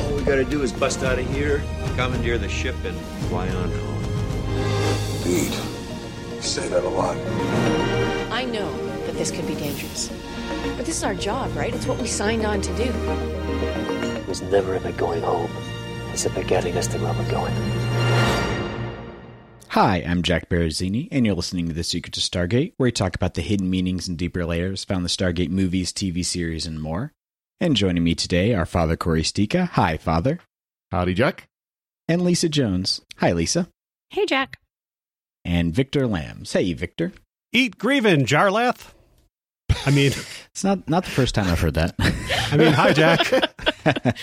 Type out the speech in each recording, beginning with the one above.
All we gotta do is bust out of here, commandeer the ship, and fly on home. Indeed. You say that a lot. I know that this could be dangerous. But this is our job, right? It's what we signed on to do. It was never about going home. It's about getting us to where we're going. Hi, I'm Jack Baruzzini, and you're listening to The Secret to Stargate, where we talk about the hidden meanings and deeper layers found in the Stargate movies, TV series, and more. And joining me today are Father Cory Sticha. Hi, Father. Howdy, Jack. And Lisa Jones. Hi, Lisa. Hey, Jack. And Victor Lams. Hey, Victor. Eat Grievin, Jarlath. I mean, it's not not the first time I've heard that. I mean, hi, Jack.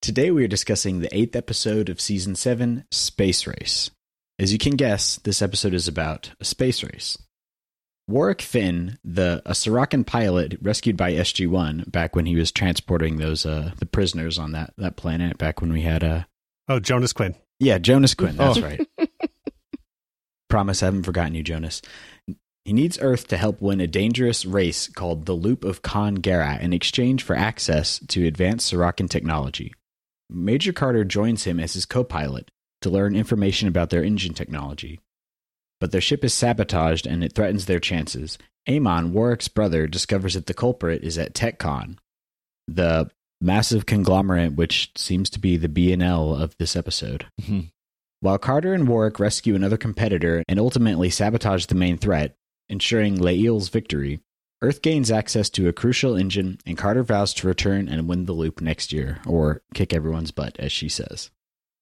Today we are discussing the eighth episode of season seven, Space Race. As you can guess, this episode is about a space race. Warwick Finn, the a Serrakin pilot rescued by SG One back when he was transporting those uh the prisoners on that that planet back when we had uh oh Jonas Quinn. Yeah, Jonas Quinn, that's oh. right. Promise I haven't forgotten you, Jonas. He needs Earth to help win a dangerous race called the Loop of Kon Garat in exchange for access to advanced Serrakin technology. Major Carter joins him as his co pilot to learn information about their engine technology. But their ship is sabotaged and it threatens their chances. Eamon, Warwick's brother, discovers that the culprit is at TechCon, the massive conglomerate which seems to be the BNL of this episode. Mm-hmm. While Carter and Warwick rescue another competitor and ultimately sabotage the main threat, ensuring Lael's victory, Earth gains access to a crucial engine, and Carter vows to return and win the loop next year, or kick everyone's butt, as she says.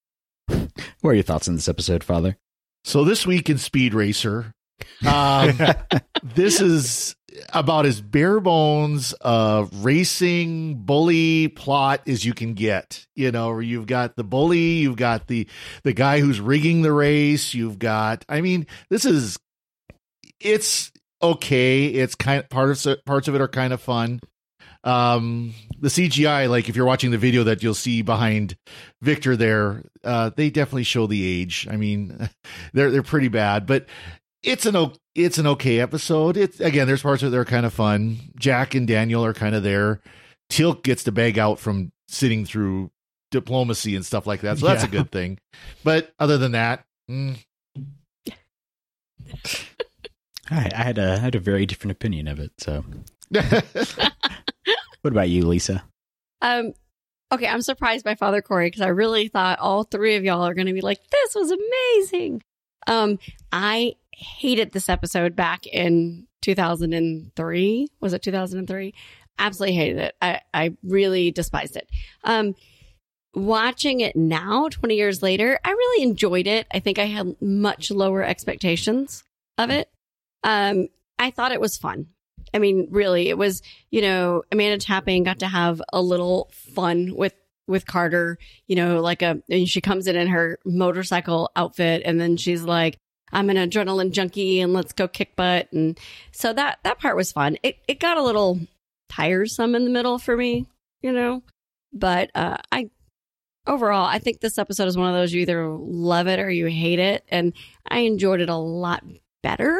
what are your thoughts on this episode, Father? So this week in Speed Racer, um, this is about as bare bones of racing bully plot as you can get. You know, where you've got the bully, you've got the the guy who's rigging the race, you've got. I mean, this is it's okay. It's kind of part of parts of it are kind of fun. Um, the CGI, like if you're watching the video that you'll see behind Victor there, uh, they definitely show the age. I mean, they're they're pretty bad, but it's an it's an okay episode. It's again, there's parts that are kind of fun. Jack and Daniel are kind of there. Teal'c gets to bag out from sitting through diplomacy and stuff like that, so that's yeah. a good thing. But other than that. Mm. I, I had a I had a very different opinion of it. So, what about you, Lisa? Um, okay, I'm surprised by Father Cory because I really thought all three of y'all are going to be like, "This was amazing." Um, I hated this episode back in 2003. Was it 2003? Absolutely hated it. I I really despised it. Um, watching it now, 20 years later, I really enjoyed it. I think I had much lower expectations of it. Um, I thought it was fun. I mean, really, it was, you know, Amanda Tapping got to have a little fun with with Carter, you know, like a and she comes in in her motorcycle outfit and then she's like, I'm an adrenaline junkie and let's go kick butt and so that that part was fun. It it got a little tiresome in the middle for me, you know. But uh I overall, I think this episode is one of those you either love it or you hate it and I enjoyed it a lot better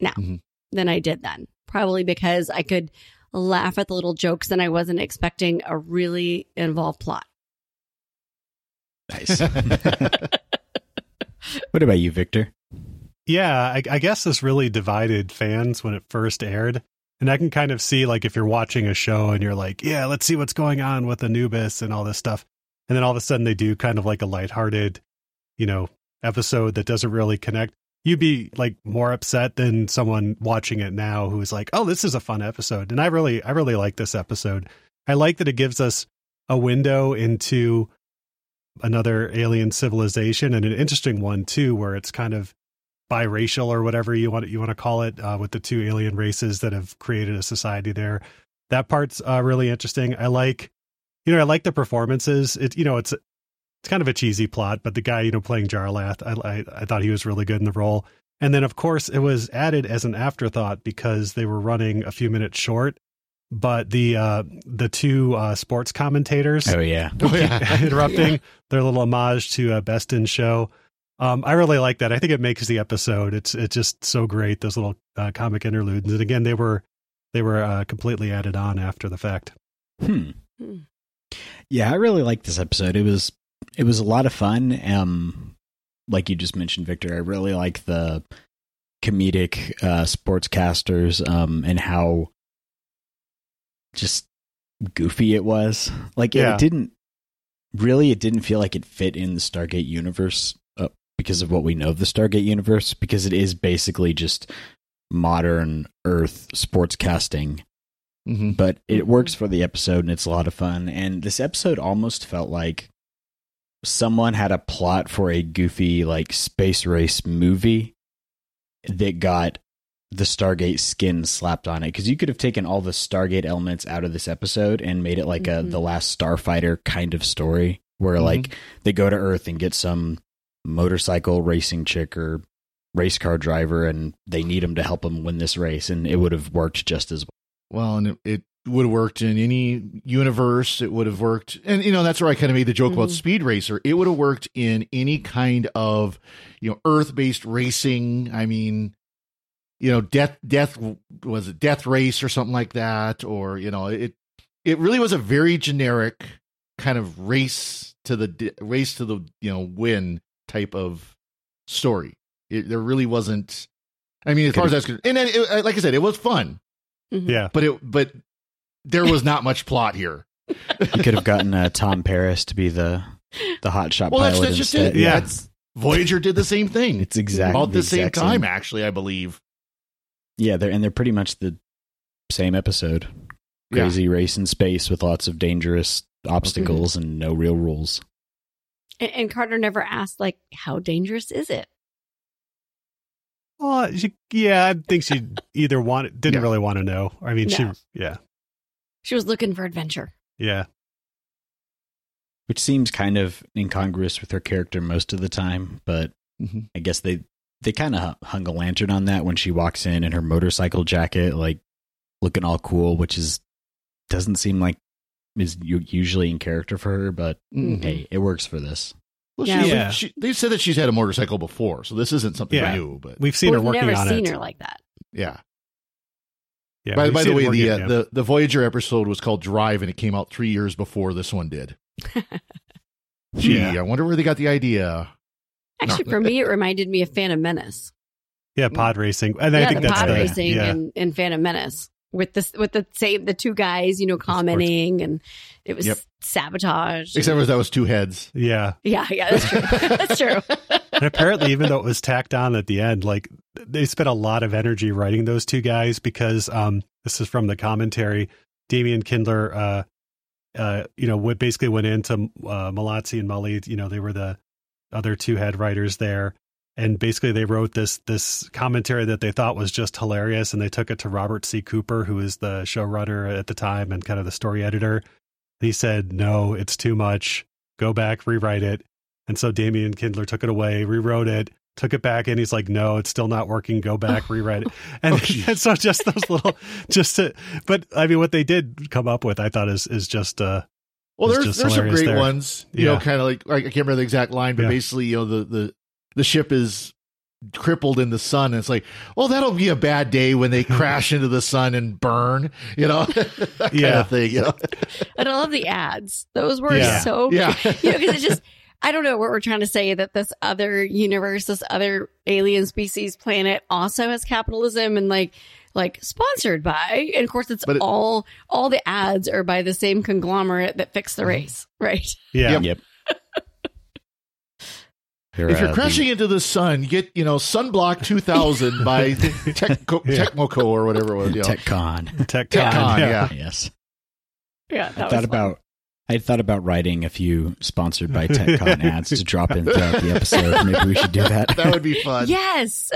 now mm-hmm. than I did then. Probably because I could laugh at the little jokes and I wasn't expecting a really involved plot. Nice. what about you, Victor? Yeah, I, I, guess this really divided fans when it first aired. And I can kind of see, like, if you're watching a show and you're like, yeah, let's see what's going on with Anubis and all this stuff. And then all of a sudden they do kind of like a lighthearted, you know, episode that doesn't really connect you'd be like more upset than someone watching it now who's like, "Oh, this is a fun episode." And I really I really like this episode. I like that it gives us a window into another alien civilization and an interesting one too where it's kind of biracial or whatever you want you want to call it uh, with the two alien races that have created a society there. That part's uh, really interesting. I like you know, I like the performances. It you know, it's it's kind of a cheesy plot, but the guy, you know, playing Jarlath, I, I, I thought he was really good in the role. And then, of course, it was added as an afterthought because they were running a few minutes short. But the uh, the two uh, sports commentators, Oh yeah. Oh, yeah. interrupting their little homage to uh, Best in Show. Um, I really like that. I think it makes the episode. It's it's just so great. Those little uh, comic interludes, and again, they were they were uh, completely added on after the fact. Hmm. Hmm. Yeah, I really like this episode. It was it was a lot of fun. Um, like you just mentioned, Victor, I really like the comedic uh, sportscasters um, and how just goofy it was. Like Yeah. it didn't really, it didn't feel like it fit in the Stargate universe uh, because of what we know of the Stargate universe. Because it is basically just modern Earth sportscasting Mhm. but it works for the episode and it's a lot of fun. And this episode almost felt like someone had a plot for a goofy like space race movie that got the Stargate skin slapped on it because you could have taken all the Stargate elements out of this episode and made it like a Mhm. the last Starfighter kind of story where Mhm. like they go to Earth and get some motorcycle racing chick or race car driver and they need him to help them win this race and it would have worked just as well. Well, and it, it would have worked in any universe. It would have worked, and you know that's where I kind of made the joke about Mhm. Speed Racer. It would have worked in any kind of you know Earth based racing. I mean, you know, death, death was it Death Race or something like that, or you know, it it really was a very generic kind of race to the race to the you know win type of story. It, there really wasn't. I mean, as far as that's concerned, and then it, like I said, it was fun Mhm. Yeah, but it but there was not much plot here. You could have gotten uh, Tom Paris to be the the hotshot Well, that's, pilot that's just instead. it. Yeah. That's, Voyager did the same thing It's exactly about the, same exact time, actually, I believe. Yeah, they're and they're pretty much the same episode. Yeah. Crazy race in space with lots of dangerous obstacles and no real rules. And, and Carter never asked, like, how dangerous is it? well, she, yeah, I think she either wanted didn't Yeah. really want to know. I mean, she, yeah, She was looking for adventure. yeah, Which seems kind of incongruous with her character most of the time, but Mhm. I guess they they kind of hung a lantern on that when she walks in in her motorcycle jacket, like looking all cool, which is doesn't seem like is usually in character for her, but Mhm. hey, it works for this. Well, Yeah. she, Yeah. she, they said that she's had a motorcycle before, so this isn't something Yeah. new. But we've seen But her we've working never on seen it. her like that. yeah. Yeah, by by the way, the, uh, yeah. the the Voyager episode was called Drive, and it came out three years before this one did. Gee, Yeah. I wonder where they got the idea. Actually, for me, it reminded me of Phantom Menace. yeah, pod racing, and I think the that's pod the, racing yeah. and, and Phantom Menace with this with the same the two guys, you know, commenting and it was Yep. sabotage. Except for that was two heads. yeah. yeah, yeah, that's true. that's true. And apparently, even though it was tacked on at the end, like they spent a lot of energy writing those two guys because um, this is from the commentary. Damian Kindler, uh, uh, you know, basically went into uh, Mallozzi and Mullie. You know, they were the other two head writers there, and basically they wrote this this commentary that they thought was just hilarious, and they took it to Robert C. Cooper, who is the showrunner at the time and kind of the story editor. He said, "No, it's too much. Go back, rewrite it." And so Damian Kindler took it away, rewrote it, took it back, and he's like, "No, it's still not working. Go back, rewrite it." And, Oh, and so just those little, just to, but I mean, what they did come up with, I thought is is just uh, Well, there's just there's some great there. ones. You know, kind of like I can't remember the exact line, but Yeah. basically, you know, the the the ship is crippled in the sun. And it's like, well, that'll be a bad day when they crash into the sun and burn. You know, that kind Yeah. of thing. You know, And I love the ads. Those were Yeah. so yeah. you know, because it's just I don't know what we're trying to say that this other universe, this other alien species planet also has capitalism and like like sponsored by and of course it's it- all all the ads are by the same conglomerate that fixed the mm-hmm. race, right? yeah, Yep. Yep. They're, if you're crashing into the sun, get you know Sunblock 2000 by Techco, Yeah. Techmoco or whatever it was. the You know. TechCon. TechCon, TechCon, yeah. yeah. Yes. Yeah, I that thought was about I thought about writing a few sponsored by TechCon ads to drop in throughout the episode. Maybe we should do that. That would be fun. Yes.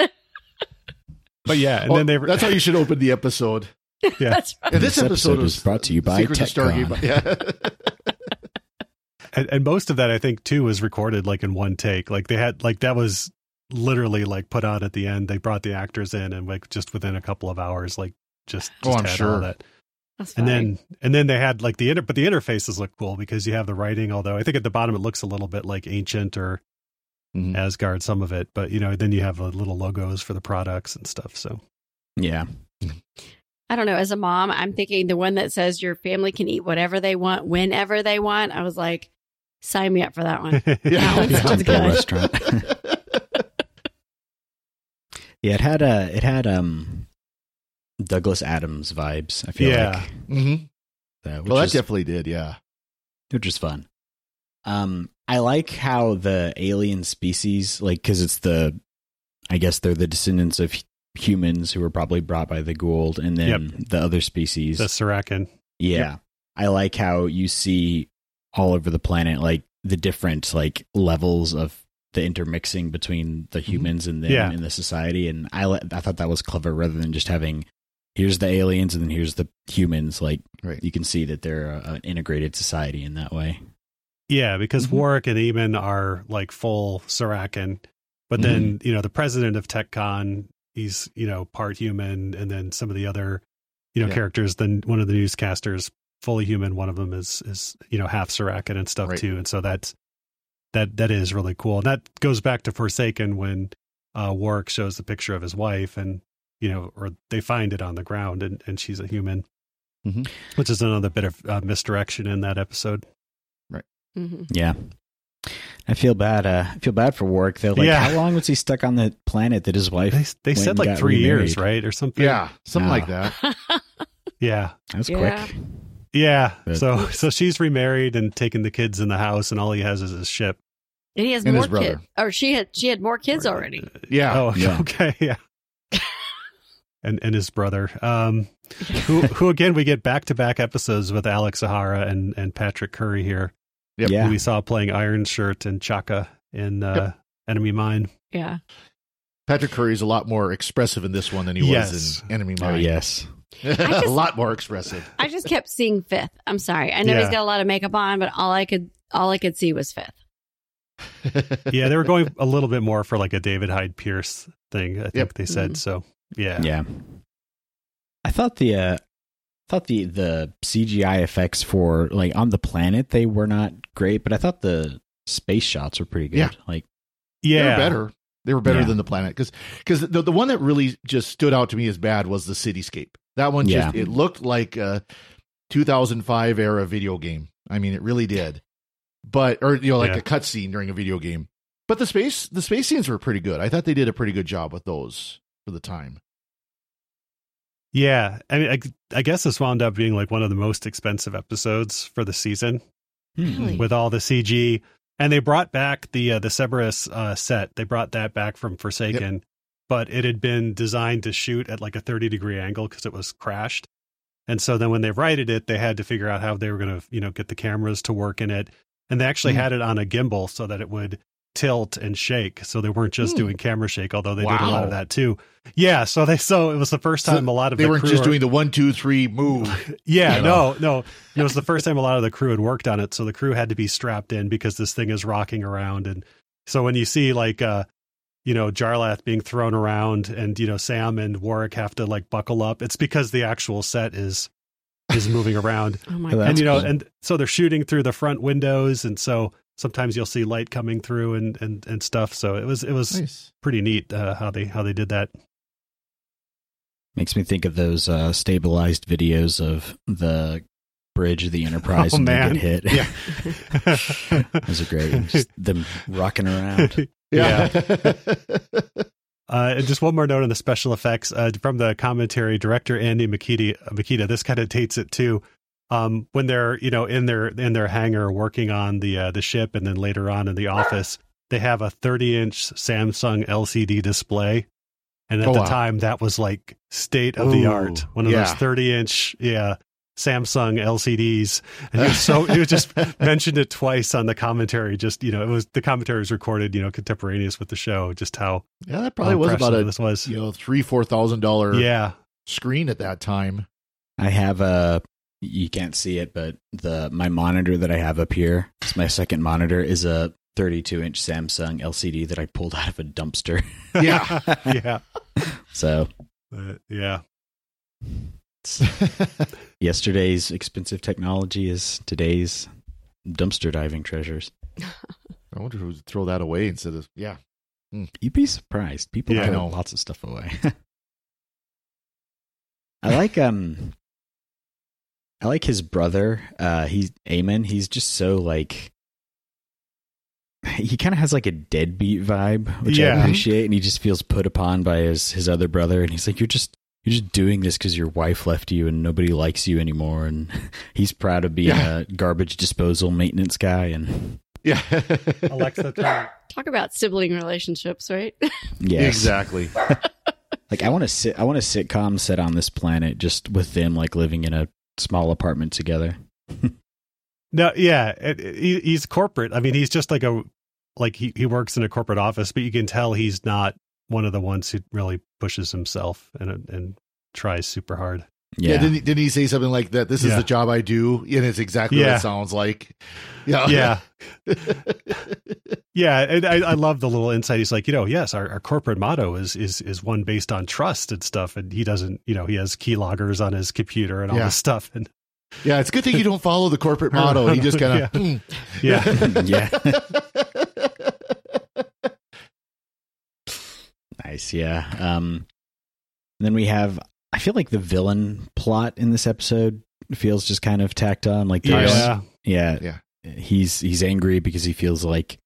But yeah, and Oh, then they that's how you should open the episode. yeah, That's right. And this, This episode episode was brought to you by Secrets of TechCon. Yeah. And, and most of that, I think, too, was recorded like in one take. Like they had, like that was literally like put on at the end. They brought the actors in, and like just within a couple of hours, like just, Oh, I'm had sure. all that. That's And fine. then, and then they had like the inter, but the interfaces look cool because you have the writing. Although I think at the bottom it looks a little bit like ancient or Mhm. Asgard, some of it. But you know, then you have uh, little logos for the products and stuff. So Yeah. I don't know. As a mom, I'm thinking the one that says your family can eat whatever they want whenever they want. I was like, sign me up for that one. That one Yeah, sounds good. restaurant. yeah, it had a it had um Douglas Adams vibes. I feel Yeah. like hmm that, which Well, that is- definitely did. Yeah. which is fun. Um, I like how the alien species, like, because it's the, I guess they're the descendants of humans who were probably brought by the Goa'uld, and then the other species. the Serrakin. yeah, I like how you see all over the planet, like the different like levels of the intermixing between the humans and them Yeah. in the society, and I li- I thought that was clever rather than just having. Here's the aliens, and then here's the humans. Like Right. you can see that they're a, an integrated society in that way. Yeah, because Mhm. Warwick and Eamon are like full Serrakin, but then you know the president of TechCon, he's you know part human, and then some of the other you know Yeah. characters. Then one of the newscasters fully human. One of them is is you know half Serrakin and stuff Right. too. And so that's that that is really cool. And that goes back to Forsaken when uh, Warwick shows the picture of his wife, and you know, or they find it on the ground, and and she's a human, Mhm. which is another bit of uh, misdirection in that episode. Right. hmm Yeah. I feel bad. Uh, I feel bad for Warwick though. Like, Yeah. how long was he stuck on the planet that his wife? They they went said and like got three years, right, or something. Yeah. Something Oh. like that. yeah, That was Yeah. quick. yeah. But- so so she's remarried and taking the kids in the house, and all he has is his ship. And he has And more kids. Or she had she had more kids already. Yeah. Oh, Yeah. okay, yeah. And and his brother, um, who who again we get back to back episodes with Alex Zahara and and Patrick Currie here, Yep. Yeah. who we saw playing Iron Shirt and Chaka in uh, Enemy Mine. Yeah. Patrick Currie's a lot more expressive in this one than he Yes. was in Enemy Oh Mine. yes. a lot more expressive. I just kept seeing fifth. I'm sorry. I know Yeah. he's got a lot of makeup on, but all I could all I could see was fifth. Yeah, they were going a little bit more for like a David Hyde Pierce thing. I think Yep. they said Mhm. so. Yeah, Yeah. I thought the uh thought the the CGI effects for like on the planet they were not great, but I thought the space shots were pretty good. Yeah. Like They yeah, were better. They were better Yeah. than the planet because the the one that really just stood out to me as bad was the cityscape. That one just Yeah. it looked like a 2005 era video game. I mean, it really did. But or you know like Yeah. a cutscene during a video game. But the space the space scenes were pretty good. I thought they did a pretty good job with those for the time. yeah. I mean, I, I guess this wound up being like one of the most expensive episodes for the season. hmm. Really? with all the CG. And they brought back the uh, the Cerberus uh, set. They brought that back from Forsaken, but it had been designed to shoot at like a 30 degree angle because it was crashed. And so then when they righted it, they had to figure out how they were going to, you know, get the cameras to work in it. And they actually Hmm. had it on a gimbal so that it would tilt and shake. So they weren't just Hmm. doing camera shake, although they did a lot of that too. Yeah. So they, so it was the first So time a lot of They the weren't crew just were- doing the one, two, three move. yeah, you no, no. It was the first time a lot of the crew had worked on it, so the crew had to be strapped in because this thing is rocking around. And so when you see like uh you know, Jarlath being thrown around and, you know, Sam and Warwick have to like buckle up, it's because the actual set is is moving around. Oh my Well, god. and you know, cool. and so they're shooting through the front windows and so sometimes you'll see light coming through and and, and stuff. So it was it was Nice. pretty neat uh, how they how they did that. Makes me think of those uh stabilized videos of the bridge of the Enterprise Oh, when man. they get hit. Yeah. Those are great. Just them rocking around. Yeah. Uh, and just one more note on the special effects uh, from the commentary director Andy Mikita. Mikita, this kind of dates it too. Um, when they're you know in their in their hangar working on the uh, the ship, and then later on in the office, they have a 30 inch Samsung LCD display, and at Oh, the wow. time that was like state of the art. One of yeah. those 30 inch yeah Samsung LCDs, and he was so he was just mentioned it twice on the commentary. Just you know, it was the commentary was recorded you know contemporaneous with the show. Just how yeah, that probably was about a this was. you know three four thousand dollar Yeah, screen at that time. I have a you can't see it, but the my monitor that I have up here, it's my second monitor, is a 32 inch Samsung LCD that I pulled out of a dumpster. Yeah. yeah. So Uh, yeah. yesterday's expensive technology is today's dumpster diving treasures. I wonder who would throw that away instead of yeah. You'd be surprised. People Yeah, throw know. lots of stuff away. I like um I like his brother. Uh he's Amen. He's just so like he kind of has like a deadbeat vibe, which I appreciate, and he just feels put upon by his his other brother, and he's like, "You're just you're just doing this because your wife left you and nobody likes you anymore." And he's proud of being Yeah. a garbage disposal maintenance guy, and Yeah. Alexa, turn. Talk about sibling relationships, right? Yeah, Exactly. Like I want to sit. I want a sitcom set on this planet, just with them like living in a small apartment together. No, yeah, it, it- he, he's corporate. I mean, he's just like a like he he works in a corporate office, but you can tell he's not one of the ones who really pushes himself and and tries super hard. Yeah. Yeah, didn't, he, didn't he say something like that? This is Yeah. the job I do, and it's exactly what it sounds like. Yeah. Yeah, yeah, and I, I love the little insight. He's like, you know, yes, our, our corporate motto is is is one based on trust and stuff, and he doesn't, you know, he has keyloggers on his computer and all Yeah. this stuff, and yeah. It's good thing you don't follow the corporate motto. He just kind of. Yeah. yeah. nice. Yeah. Um, then we have. I feel like the villain plot in this episode feels just kind of tacked on. Like, yeah, yeah, Yeah. He's he's angry because he feels like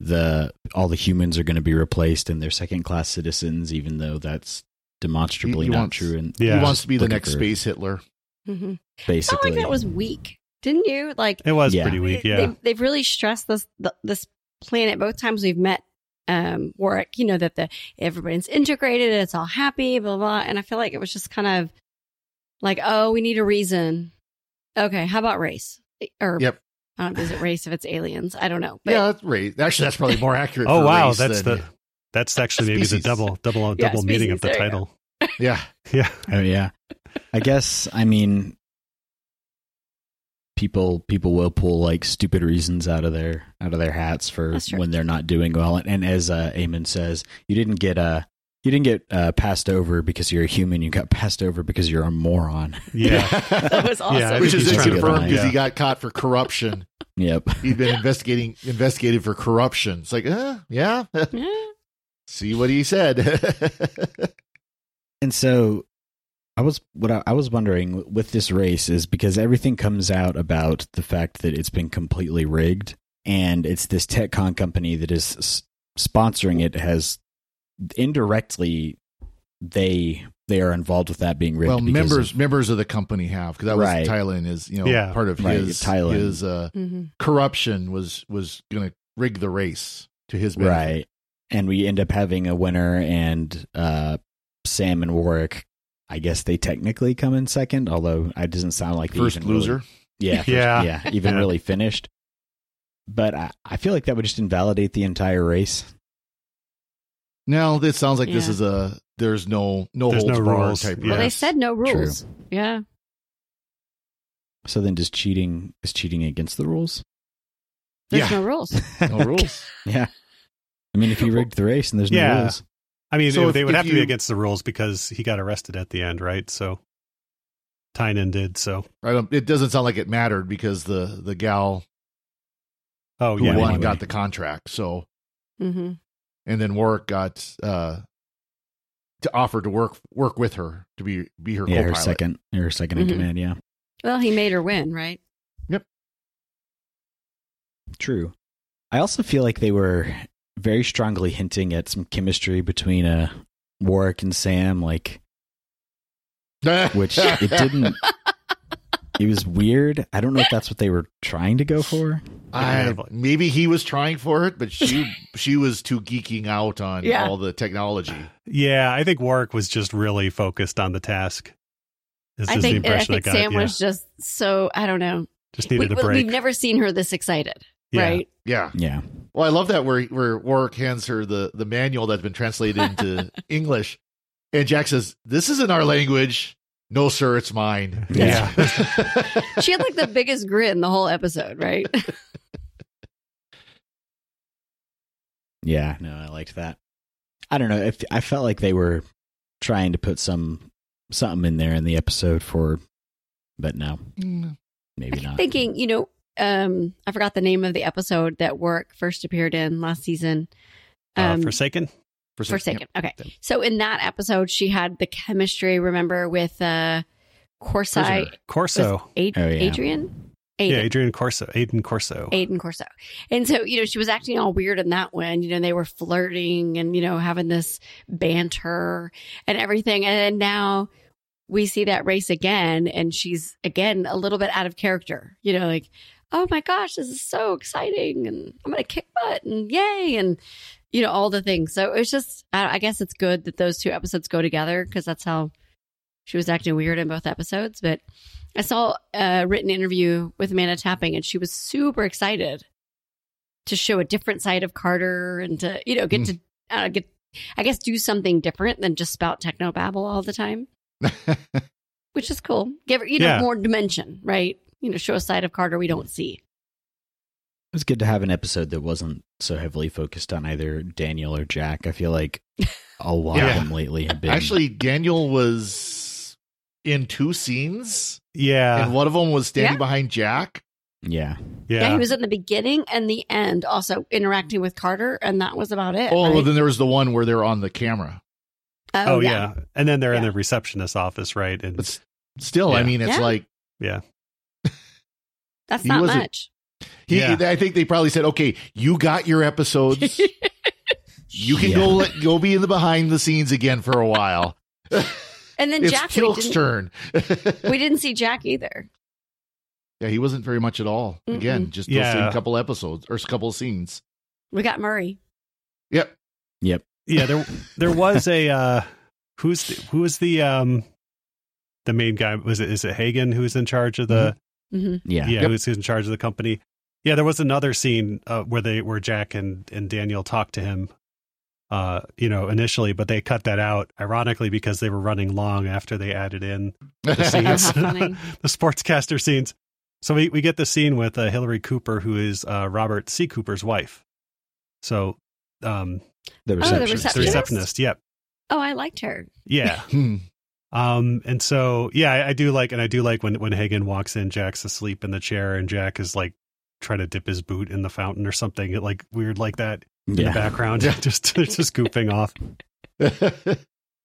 the all the humans are going to be replaced and they're second class citizens, even though that's demonstrably He- he not wants- true. And Yeah. He wants to be the next for- space Hitler. mm-hmm. felt basically, like that was weak, didn't you? Like it was Yeah. pretty weak. Yeah, they've, they've really stressed this the, this planet both times we've met um Warwick. You know that the everybody's integrated, it's all happy, blah blah. And I feel like it was just kind of like, oh, we need a reason. Okay, how about race? Or Yep. I don't know, is it race if it's aliens? I don't know. But yeah, that's right. Actually, that's probably more accurate. Oh wow, that's than- the that's actually maybe the Species. double double Yeah, double meaning of the species, there you go. title. yeah. Yeah, Oh yeah. I guess I mean people people will pull like stupid reasons out of their out of their hats for when they're not doing well. And, and as uh Eamon says, you didn't get uh you didn't get uh, passed over because you're a human. You got passed over because you're a moron. yeah, that was awesome. Yeah, Which is he's trying to confirmed find- because he got caught for corruption. Yep. He'd been investigating investigated for corruption. It's like, uh, yeah. Yeah. See what he said. And so I was what I, I was wondering with this race is because everything comes out about the fact that it's been completely rigged, and it's this TechCon company that is s- sponsoring it has indirectly they they are involved with that being rigged. well, members of- members of the company have because that was Right. Tynan is you know Yeah. part of Right, his Tynan. his uh, hmm corruption was was going to rig the race to his benefit. right, and we end up having a winner, and uh, Sam and Warwick. I guess they technically come in second, although it doesn't sound like they First even really- loser. Yeah, first- Yeah. yeah, even Yeah. really finished. But I, I feel like that would just invalidate the entire race. Now this sounds like this is a there's no no There's holds no barred rules. type. Yeah. Well, they said no True. rules. Yeah. So then, does cheating is cheating against the rules? There's Yeah. no rules. no rules. Yeah, I mean, if you rigged the race and there's no Yeah. rules, I mean, So if- they would if have to be against the rules because he got arrested at the end, right? So Tynan did. So I don't, it doesn't sound like it mattered because the the gal oh who yeah, won anyway. got the contract. So hmm and then Warwick got uh to offer to work work with her to be be her yeah, her co-pilot. second, her 2nd in Mhm. command. Yeah, Well, he made her win, right? Yep. True. I also feel like they were very strongly hinting at some chemistry between uh Warwick and Sam, like which it didn't. It was weird. I don't know if that's what they were trying to go for. I, maybe he was trying for it, but she she was too geeking out on Yeah. all the technology. yeah. I think Warwick was just really focused on the task. This I is the think I impression think I got. Sam yeah. was just so I don't know. just We, needed a break. We've never seen her this excited, Yeah. right? Yeah. Yeah, Well, I love that where where Warwick hands her the the manual that's been translated into English, and Jack says, "This isn't our language." No, sir, it's mine. Yeah. she had like the biggest grin the whole episode, right? Yeah, no, I liked that. I don't know. If I felt like they were trying to put some something in there in the episode for, but no, Mm. maybe not. Thinking, you know, um, I forgot the name of the episode that Work first appeared in last season. Uh, Um, Forsaken. Forsaken. Okay. So in that episode, she had the chemistry, remember, with uh Corsi Corso. Ad- Oh, yeah. Adrian? Yeah, Adrian Corso. Aiden Corso. Aiden Corso. And so, you know, she was acting all weird in that one. You know, they were flirting and, you know, having this banter and everything. And then now we see that race again and she's again a little bit out of character. You know, like, oh my gosh, this is so exciting and I'm going to kick butt and yay. And, you know, all the things. So it's just, I I guess it's good that those two episodes go together because that's how she was acting weird in both episodes. But I saw a written interview with Amanda Tapping, and she was super excited to show a different side of Carter and to you know get to uh, get I guess do something different than just spout techno babble all the time, which is cool. Give her you know Yeah. more dimension, right? You know, show a side of Carter we don't see. It was good to have an episode that wasn't so heavily focused on either Daniel or Jack. I feel like a lot Yeah. of them lately have been Actually, Daniel was in two scenes. Yeah. And one of them was standing Yeah. behind Jack. Yeah. Yeah. he was in the beginning and the end, also interacting with Carter, and that was about it. Oh, well, then there was the one where they're on the camera. Oh, oh yeah. yeah. And then they're in the receptionist's office, right? And Still, I mean, it's Yeah. like yeah. That's he not wasn't- much. he. Yeah. I think they probably said, "Okay, you got your episodes. you can Yeah. go let go be in the behind the scenes again for a while." And then it's Jack, Kilk's didn't, turn. we didn't see Jack either. yeah, he wasn't very much at all. Again, just those Yeah. same couple episodes or a couple of scenes. We got Murray. Yep. Yep. Yeah, there there was a uh who's the, who was the um the main guy was it is it Hagen who's in charge of the Mm-hmm. Yeah. yeah Yep. who's in charge of the company yeah there was another scene uh, where they where Jack and and Daniel talked to him uh you know initially but they cut that out ironically because they were running long after they added in the scenes the sportscaster scenes so we, we get the scene with uh, Hillary Cooper who is uh Robert C Cooper's wife so um The Oh, the receptionist. the receptionist? receptionist yep Oh, I liked her. yeah Hmm. Um, and so yeah, I, I do like, and I do like when when Hagen walks in, Jack's asleep in the chair, and Jack is like trying to dip his boot in the fountain or something, like weird like that in Yeah. the background, just just goofing off.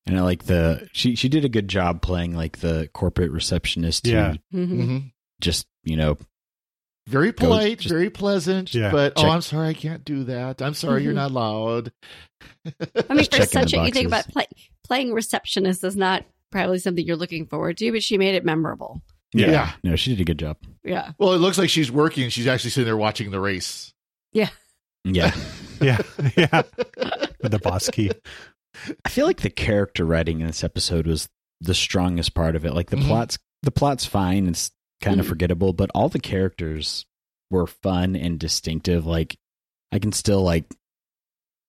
And I like the she she did a good job playing like the corporate receptionist who Yeah. Mm-hmm. Mhm. just, you know, Very Go- polite, just- very pleasant. Yeah. But Check- oh, I'm sorry, I can't do that. I'm sorry, you're Mhm. not loud. I mean, Just for such a, you think about boxes. play, playing receptionist is not probably something you're looking forward to, but she made it memorable. yeah. Yeah. No, she did a good job. Yeah. Well, it looks like she's working. She's actually sitting there watching the race. Yeah. Yeah. Yeah, yeah, with the boss key. I feel like the character writing in this episode was the strongest part of it. Like the Mhm. plot's the plot's fine, it's kind of Mhm. forgettable, but all the characters were fun and distinctive. Like I can still like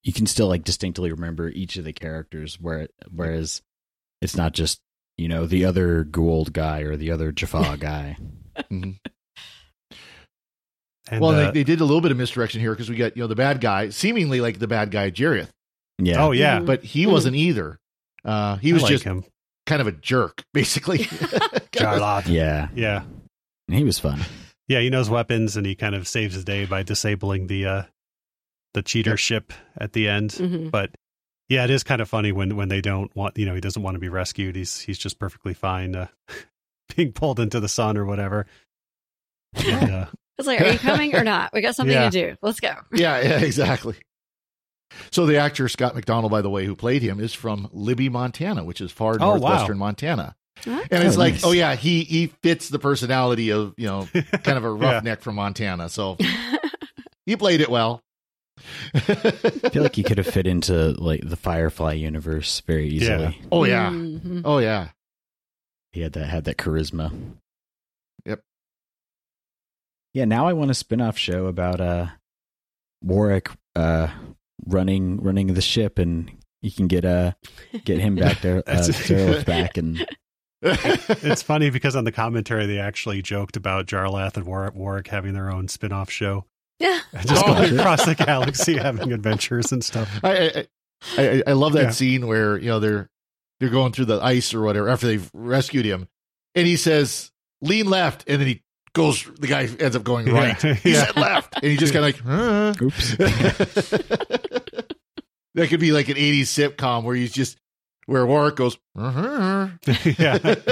you can still like distinctly remember each of the characters where whereas it's not just, you know, the other Goa'uld guy or the other Jaffa guy. Mhm. And, well, uh, they, they did a little bit of misdirection here because we got you know the bad guy, seemingly like the bad guy Jareth, Yeah. oh yeah, but he Mhm. wasn't either. Uh, he was like just him, kind of a jerk, basically. Jarlath. Yeah. Yeah, He was fun. yeah, he knows weapons, and he kind of saves the day by disabling the uh the cheater Yep. ship at the end. Mhm. But yeah, it is kind of funny when when they don't want, you know, he doesn't want to be rescued. He's he's just perfectly fine uh, being pulled into the sun or whatever. And, uh, It's like, are you coming or not? We got something Yeah. to do. Let's go. yeah, yeah, exactly. So the actor Scott MacDonald, by the way, who played him, is from Libby, Montana, which is far Oh, wow. northwestern Montana. Huh? And it's Oh, like, nice. oh yeah, he he fits the personality of you know kind of a Yeah. roughneck from Montana. So he played it well. I feel like he could have fit into like the Firefly universe very easily. oh yeah, Mhm. oh yeah. He had that had that charisma. Yep. Yeah, now I want a spin-off show about uh Warwick uh running running the ship and you can get uh get him back there uh That's- back and it's funny because on the commentary they actually joked about Jarlath and War- Warwick having their own spin-off show. Yeah. Just Oh. going across the galaxy having adventures and stuff. I, I I I love that Yeah. scene where you know they're they're going through the ice or whatever after they've rescued him, and he says lean left, and then he goes. The guy ends up going right. Yeah. He Yeah. said left, and he just kind of like, huh. Oops. that could be like an '80s sitcom where he's just where Warwick goes. Uh-huh. yeah. If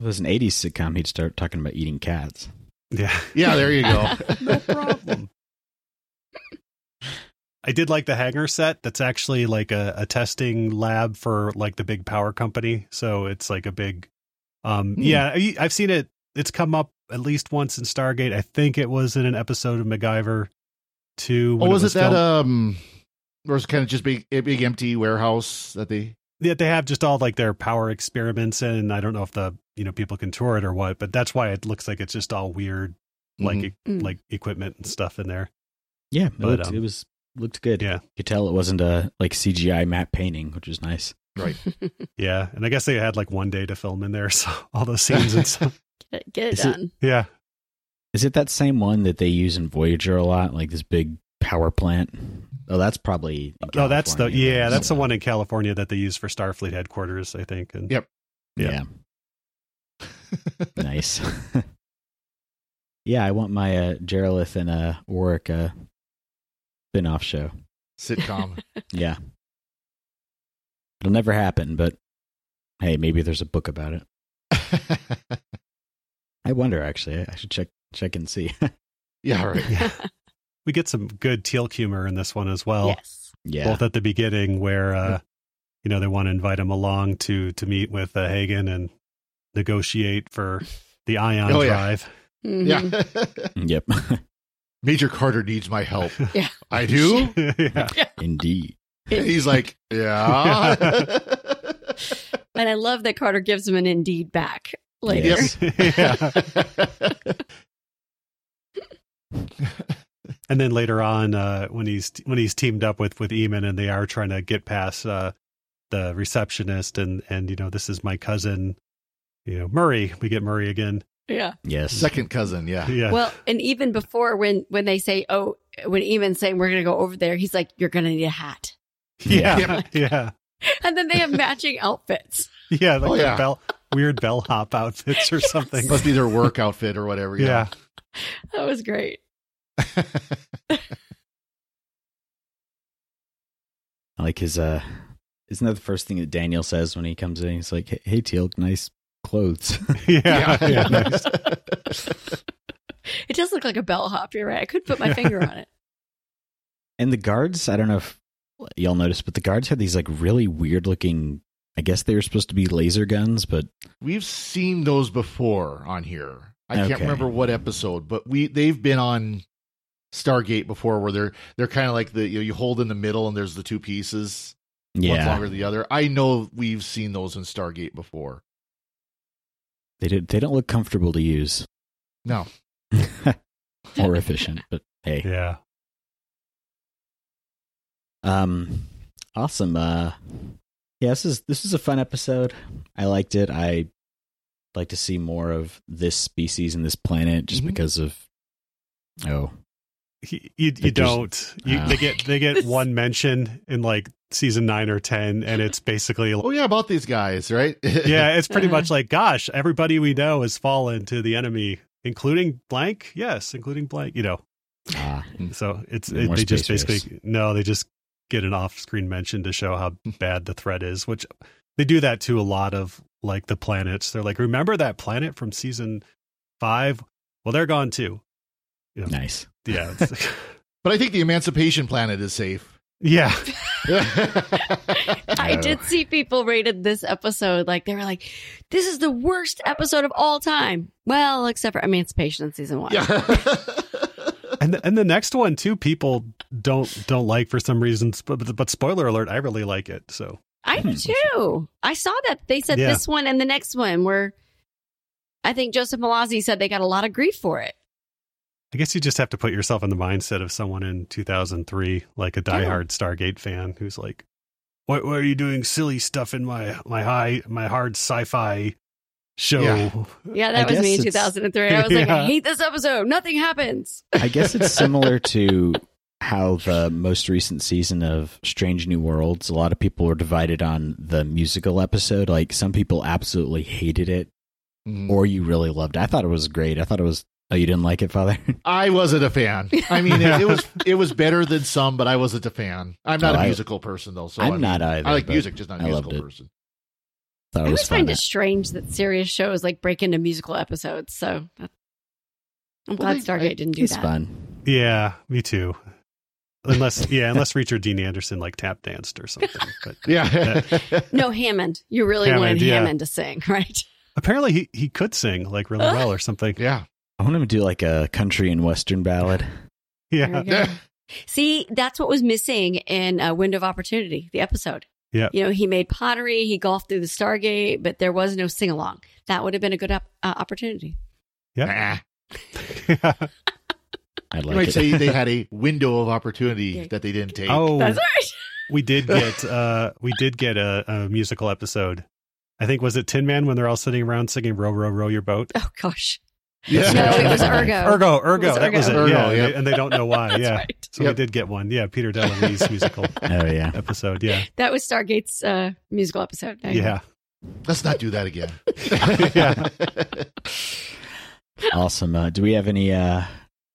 it was an 80s sitcom, he'd start talking about eating cats. Yeah. yeah, there you go. no problem. I did like the hangar set. That's actually like a, a testing lab for like the big power company. So it's like a big, um, Hmm. yeah, I, I've seen it. It's come up at least once in Stargate. I think it was in an episode of MacGyver two. Oh, when was it that um, or was it kind of just big, a big empty warehouse that they? Yeah, they have just all like their power experiments in, and I don't know if the you know people can tour it or what, but that's why it looks like it's just all weird, like Mhm. e- Mm. like equipment and stuff in there. Yeah, it, But, looked, um, it was looked good. Yeah. You could tell it wasn't a like CGI matte painting, which was nice. Right. Yeah, and I guess they had like one day to film in there, so all those scenes and stuff. Get it, get it- done. Yeah, Is it that same one that they use in Voyager a lot, like this big power plant? Oh, that's probably. in oh, that's the yeah, then, that's the one in California that they use for Starfleet headquarters, I think. And Yep. Yeah. Nice. yeah, I want my uh, Jarlath and uh, Warwick uh, spin-off show. Sitcom. Yeah. It'll never happen, but hey, maybe there's a book about it. I wonder actually. I should check check and see. yeah, right. Yeah. we get some good teal humor in this one as well. yes. yeah. Both at the beginning where uh, you know they want to invite him along to to meet with uh, Hagen and negotiate for the ion Oh, yeah. drive. Mhm. Yeah. Yep. Major Carter needs my help. Yeah. I do. yeah. Indeed. He's like, yeah. And I love that Carter gives him an indeed back later. Yes. yeah. And then later on, uh, when he's when he's teamed up with with Eamon and they are trying to get past uh, the receptionist and and you know this is my cousin, you know Murray. We get Murray again. Yeah. Yes. Second cousin. Yeah. Yeah. Well, and even before when when they say, "Oh," when Eamon's saying we're going to go over there, he's like, "You're going to need a hat," yeah. Yeah. Yeah. and then they have matching outfits. Yeah. Like Oh, yeah. bell weird bellhop outfits or something. Must be their work outfit or whatever. Yeah. That was great. I like his uh isn't that the first thing that Daniel says when he comes in? He's like, Hey, hey Teal'c, nice clothes. Yeah. yeah. nice. It does look like a bellhop. You're right. I couldn't put my finger on it. and the guards, I don't know if y'all noticed, but the guards had these like really weird looking I guess they were supposed to be laser guns, but We've seen those before on here. I can't remember what episode, but we they've been on Stargate before where they're they're kind of like the you, know, you hold in the middle and there's the two pieces. One's yeah. longer than the other. I know we've seen those in Stargate before. They did they don't look comfortable to use. No. or efficient, but hey. Yeah. Um awesome. Uh yeah, this is this is a fun episode. I liked it. I like to see more of this species and this planet just Mhm. because of oh You, you, you don't. You, they get they get one mention in like season nine or ten, and it's basically Oh yeah, about these guys, right? yeah, it's pretty Uh-huh. much like, gosh, everybody we know has fallen to the enemy, including blank. Yes, including blank. You know, ah so it's it, they just space basically no, they just get an off-screen mention to show how bad the threat is, which they do that to a lot of like the planets. They're like, remember that planet from season five? Well, they're gone too. You know, nice. yeah, but I think the Emancipation Planet is safe. yeah. I did see people rated this episode like they were like, "This is the worst episode of all time." Well, except for Emancipation in season one. yeah. and the, and the next one too people don't don't like for some reasons but, but but spoiler alert i really like it so I do hmm. too. I saw that they said Yeah. this one and the next one were. I think Joseph Mallozzi said they got a lot of grief for it. I guess you just have to put yourself in the mindset of someone in 2003 like a diehard stargate fan who's like why, why are you doing silly stuff in my my high my hard sci-fi show? Yeah. Yeah, that I was me in 2003. I was like, I hate this episode. Nothing happens. I guess it's similar to how the most recent season of Strange New Worlds, a lot of people were divided on the musical episode. Like some people absolutely hated it, Mhm. or you really loved it. I thought it was great. I thought it was. Oh, you didn't like it, Father? I wasn't a fan. I mean, it, it was it was better than some, but I wasn't a fan. I'm not Oh, a I- musical person though, so I'm I mean, not either, I like music, just not a I musical it. person. thought I always find it strange that serious shows like break into musical episodes. So I'm Well, glad they- Stargate didn't do It's that. fun. Yeah, me too. Unless yeah, unless Richard Dean Anderson like tap danced or something. But Yeah. No, Hammond. You really Hammond, wanted yeah. Hammond to sing, right? apparently he, he could sing like really well or something. yeah. I want him to do like a country and western ballad. Yeah. There we go. See, that's what was missing in uh, Window of Opportunity, the episode. Yeah. You know, he made pottery, he golfed through the Stargate, but there was no sing along. That would have been a good op- uh, opportunity. Yeah. Nah. I'd You like might it. say they had a window of opportunity Yeah. that they didn't take. Oh, That's right. we did get uh we did get a, a musical episode. I think was it Tin Man when they're all sitting around singing "Row, row, row your boat." Oh, gosh. Yeah. No, it was Urgo. Urgo, Urgo, was that was it. Urgo. yeah, and yep. they- and they don't know why. That's yeah, right. so Yep. we did get one. Yeah, Peter DeLuise's musical Oh yeah. episode. Yeah, That was Stargate's uh, musical episode. There you go. yeah. Let's not do that again. Yeah. Awesome. Uh, do we have any uh,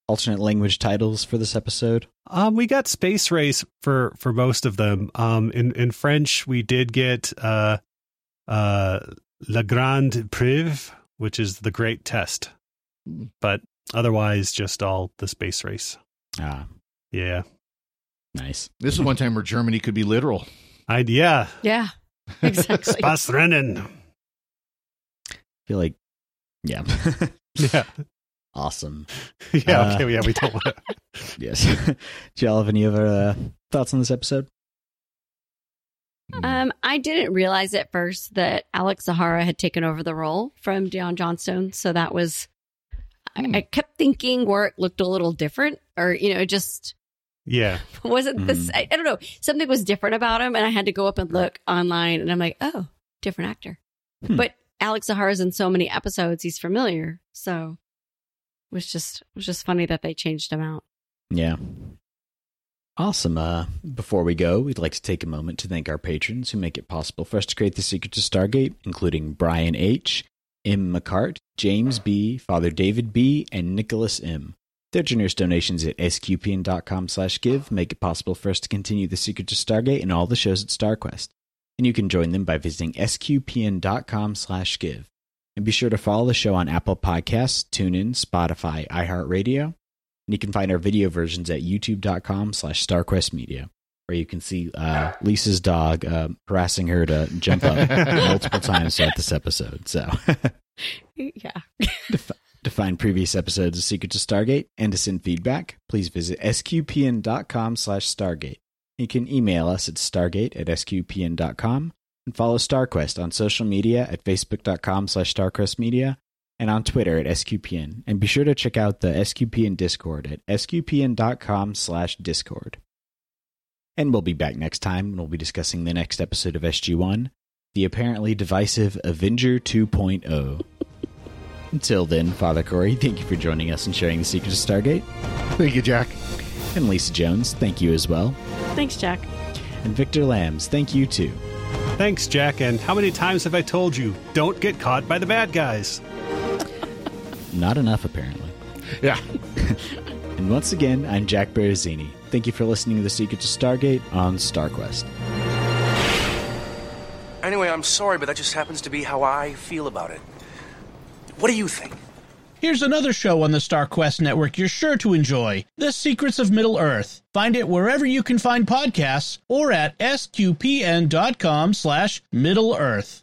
alternate language titles for this episode? Um, we got Space Race for for most of them. Um, in in French, we did get uh, uh, La Grande Preuve, which is the Great Test, but otherwise, just all the Space Race. Ah, Yeah, nice. this is one time where Germany could be literal. I yeah. Yeah, exactly. Spaßrennen. I feel like, yeah. Yeah, awesome. yeah. Uh, okay, yeah. We don't want to. Yes. do y'all have any other uh, thoughts on this episode? Um, I didn't realize at first that Alex Zahara had taken over the role from Dion Johnstone. So that was, I, I kept thinking Warrick looked a little different or, you know, just Yeah, wasn't this. I, I don't know. Something was different about him. And I had to go up and look online and I'm like, oh, different actor. Hmm. But Alex Zahara's in so many episodes. He's familiar. So it was just, it was just funny that they changed him out. Yeah. Awesome. Uh, before we go, we'd like to take a moment to thank our patrons who make it possible for us to create the Secret to Stargate, including Brian H., M. McCart, James B., Father David B., and Nicholas M. Their generous donations at sqpn.com slash give make it possible for us to continue the Secret to Stargate and all the shows at StarQuest. And you can join them by visiting sqpn.com slash give. And be sure to follow the show on Apple Podcasts, TuneIn, Spotify, iHeartRadio, and you can find our video versions at youtube.com slash starquestmedia, where you can see uh, Lisa's dog uh, harassing her to jump up multiple times throughout this episode. So Yeah. to find previous episodes of Secret to Stargate and to send feedback, please visit sqpn.com slash stargate. You can email us at stargate at sqpn.com and follow StarQuest on social media at facebook.com slash starquestmedia and on Twitter at SQPN. And be sure to check out the SQPN Discord at sqpn.com slash discord. And we'll be back next time and we'll be discussing the next episode of SG1, the apparently divisive Avenger 2.0. Until then, Father Cory, thank you for joining us and sharing the secrets of Stargate. Thank you, Jack. And Lisa Jones, thank you as well. Thanks, Jack. And Victor Lams, thank you too. Thanks, Jack. And how many times have I told you, don't get caught by the bad guys? Not enough, apparently. Yeah. And once again, I'm Jack Baruzzini. Thank you for listening to The Secrets of Stargate on StarQuest. Anyway, I'm sorry, but that just happens to be how I feel about it. What do you think? Here's another show on the StarQuest network you're sure to enjoy The Secrets of Middle Earth. Find it wherever you can find podcasts or at sqpn.com slash Middle Earth.